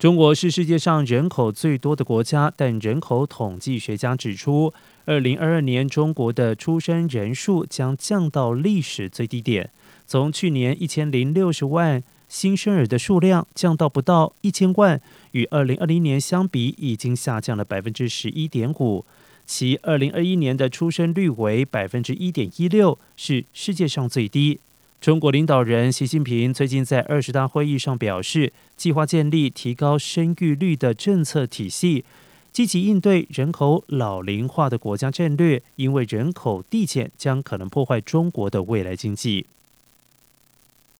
中国是世界上人口最多的国家，但人口统计学家指出，二零二二年中国的出生人数将降到历史最低点，从去年一千零六十万新生儿的数量降到不到一千万，与二零二零年相比，已经下降了百分之十一点五。其二零二一年的出生率为百分之一点一六，是世界上最低。中国领导人习近平最近在二十大会议上表示，计划建立提高生育率的政策体系，积极应对人口老龄化的国家战略。因为人口递减将可能破坏中国的未来经济。